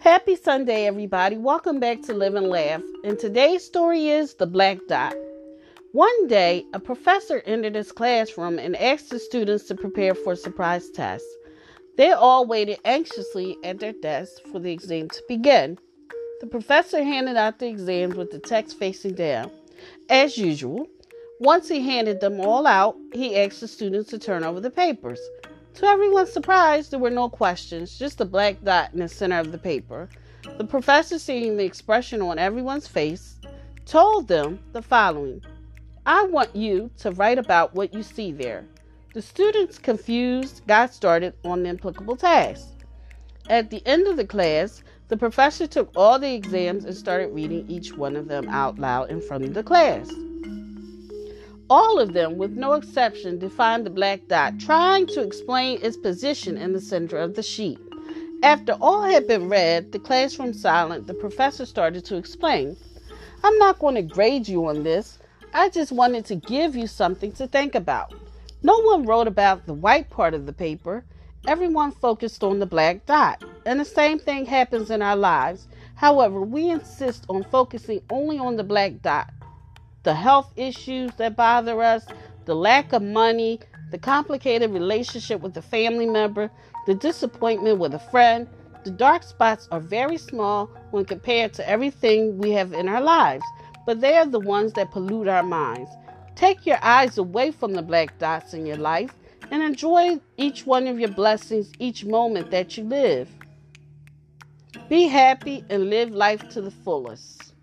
Happy Sunday, everybody. Welcome back to Live and Laugh. And today's story is The Black Dot. One day, a professor entered his classroom and asked the students to prepare for a surprise test. They all waited anxiously at their desks for the exam to begin. The professor handed out the exams with the text facing down. As usual, once he handed them all out, he asked the students to turn over the papers. To everyone's surprise, there were no questions, just a black dot in the center of the paper. The professor, seeing the expression on everyone's face, told them the following I want you to write about what you see there. The students, confused, got started on the applicable task. At the end of the class, the professor took all the exams and started reading each one of them out loud in front of the class. All of them, with no exception, defined the black dot, trying to explain its position in the center of the sheet. After all had been read, the classroom silent, the professor started to explain. I'm not going to grade you on this. I just wanted to give you something to think about. No one wrote about the white part of the paper. Everyone focused on the black dot. And the same thing happens in our lives. However, we insist on focusing only on the black dot the health issues that bother us, the lack of money, the complicated relationship with a family member, the disappointment with a friend. The dark spots are very small when compared to everything we have in our lives, but they are the ones that pollute our minds. Take your eyes away from the black dots in your life and enjoy each one of your blessings each moment that you live. Be happy and live life to the fullest.